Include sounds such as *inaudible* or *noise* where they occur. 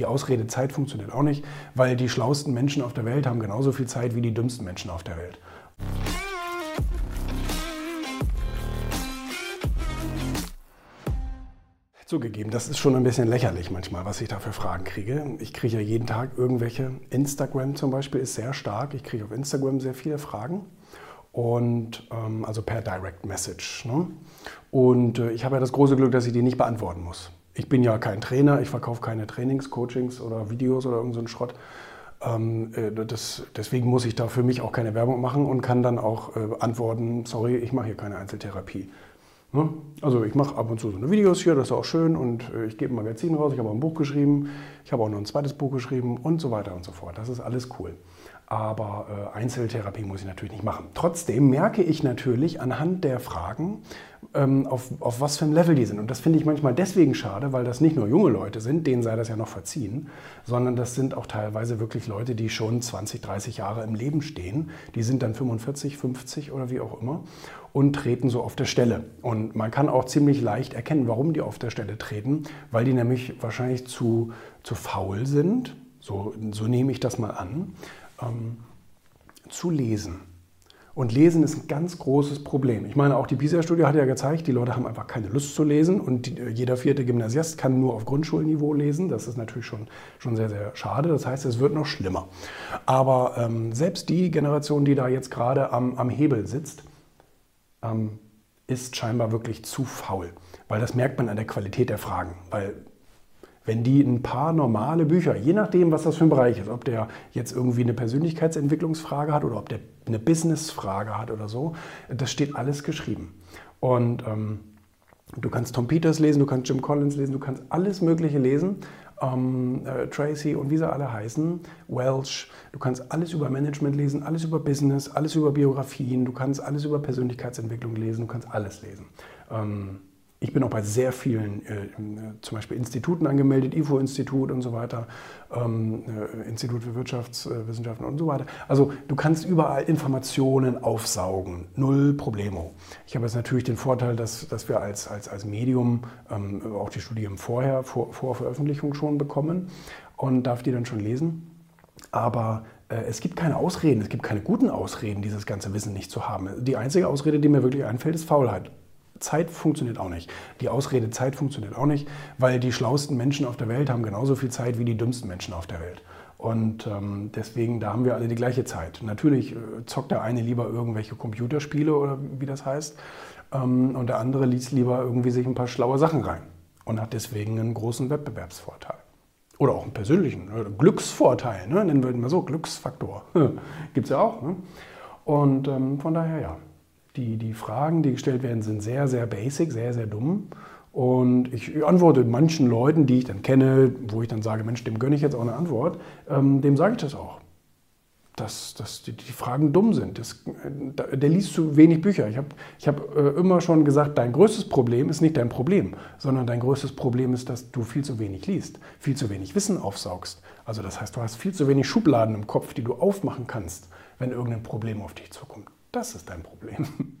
Die Ausrede Zeit funktioniert auch nicht, weil die schlauesten Menschen auf der Welt haben genauso viel Zeit wie die dümmsten Menschen auf der Welt. Zugegeben, das ist schon ein bisschen lächerlich manchmal, was ich da für Fragen kriege. Ich kriege ja jeden Tag irgendwelche, Instagram zum Beispiel ist sehr stark. Ich kriege auf Instagram sehr viele Fragen und ähm, also per Direct Message. Ne? Und äh, ich habe ja das große Glück, dass ich die nicht beantworten muss. Ich bin ja kein Trainer, ich verkaufe keine Trainings, Coachings oder Videos oder irgendeinen so Schrott. Ähm, äh, das, deswegen muss ich da für mich auch keine Werbung machen und kann dann auch äh, antworten, sorry, ich mache hier keine Einzeltherapie. Ne? Also ich mache ab und zu so eine Videos hier, das ist auch schön und äh, ich gebe ein Magazin raus, ich habe auch ein Buch geschrieben, ich habe auch noch ein zweites Buch geschrieben und so weiter und so fort. Das ist alles cool. Aber äh, Einzeltherapie muss ich natürlich nicht machen. Trotzdem merke ich natürlich anhand der Fragen, ähm, auf, auf was für ein Level die sind. Und das finde ich manchmal deswegen schade, weil das nicht nur junge Leute sind, denen sei das ja noch verziehen, sondern das sind auch teilweise wirklich Leute, die schon 20, 30 Jahre im Leben stehen. Die sind dann 45, 50 oder wie auch immer und treten so auf der Stelle. Und man kann auch ziemlich leicht erkennen, warum die auf der Stelle treten, weil die nämlich wahrscheinlich zu, zu faul sind. So, so nehme ich das mal an ähm, zu lesen. Und Lesen ist ein ganz großes Problem. Ich meine, auch die PISA-Studie hat ja gezeigt, die Leute haben einfach keine Lust zu lesen und die, jeder vierte Gymnasiast kann nur auf Grundschulniveau lesen. Das ist natürlich schon, schon sehr, sehr schade. Das heißt, es wird noch schlimmer. Aber ähm, selbst die Generation, die da jetzt gerade am, am Hebel sitzt, ähm, ist scheinbar wirklich zu faul. Weil das merkt man an der Qualität der Fragen. Weil wenn die ein paar normale Bücher, je nachdem, was das für ein Bereich ist, ob der jetzt irgendwie eine Persönlichkeitsentwicklungsfrage hat oder ob der eine Businessfrage hat oder so, das steht alles geschrieben. Und ähm, du kannst Tom Peters lesen, du kannst Jim Collins lesen, du kannst alles Mögliche lesen. Ähm, äh, Tracy und wie sie alle heißen, Welsh. Du kannst alles über Management lesen, alles über Business, alles über Biografien, du kannst alles über Persönlichkeitsentwicklung lesen, du kannst alles lesen. Ähm, ich bin auch bei sehr vielen, äh, zum Beispiel Instituten angemeldet, IFO-Institut und so weiter, ähm, äh, Institut für Wirtschaftswissenschaften und so weiter. Also du kannst überall Informationen aufsaugen, null Problemo. Ich habe jetzt natürlich den Vorteil, dass, dass wir als, als, als Medium ähm, auch die Studien vorher, vor, vor Veröffentlichung schon bekommen und darf die dann schon lesen. Aber äh, es gibt keine Ausreden, es gibt keine guten Ausreden, dieses ganze Wissen nicht zu haben. Die einzige Ausrede, die mir wirklich einfällt, ist Faulheit. Zeit funktioniert auch nicht. Die Ausrede Zeit funktioniert auch nicht, weil die schlauesten Menschen auf der Welt haben genauso viel Zeit wie die dümmsten Menschen auf der Welt. Und ähm, deswegen, da haben wir alle die gleiche Zeit. Natürlich äh, zockt der eine lieber irgendwelche Computerspiele oder wie das heißt. Ähm, und der andere liest lieber irgendwie sich ein paar schlaue Sachen rein und hat deswegen einen großen Wettbewerbsvorteil. Oder auch einen persönlichen äh, Glücksvorteil, ne? nennen wir ihn mal so, Glücksfaktor. *laughs* Gibt es ja auch. Ne? Und ähm, von daher ja. Die, die Fragen, die gestellt werden, sind sehr, sehr basic, sehr, sehr dumm. Und ich antworte manchen Leuten, die ich dann kenne, wo ich dann sage, Mensch, dem gönne ich jetzt auch eine Antwort, ähm, dem sage ich das auch. Dass, dass die, die Fragen dumm sind. Das, der liest zu wenig Bücher. Ich habe ich hab, äh, immer schon gesagt, dein größtes Problem ist nicht dein Problem, sondern dein größtes Problem ist, dass du viel zu wenig liest, viel zu wenig Wissen aufsaugst. Also das heißt, du hast viel zu wenig Schubladen im Kopf, die du aufmachen kannst, wenn irgendein Problem auf dich zukommt. Das ist dein Problem.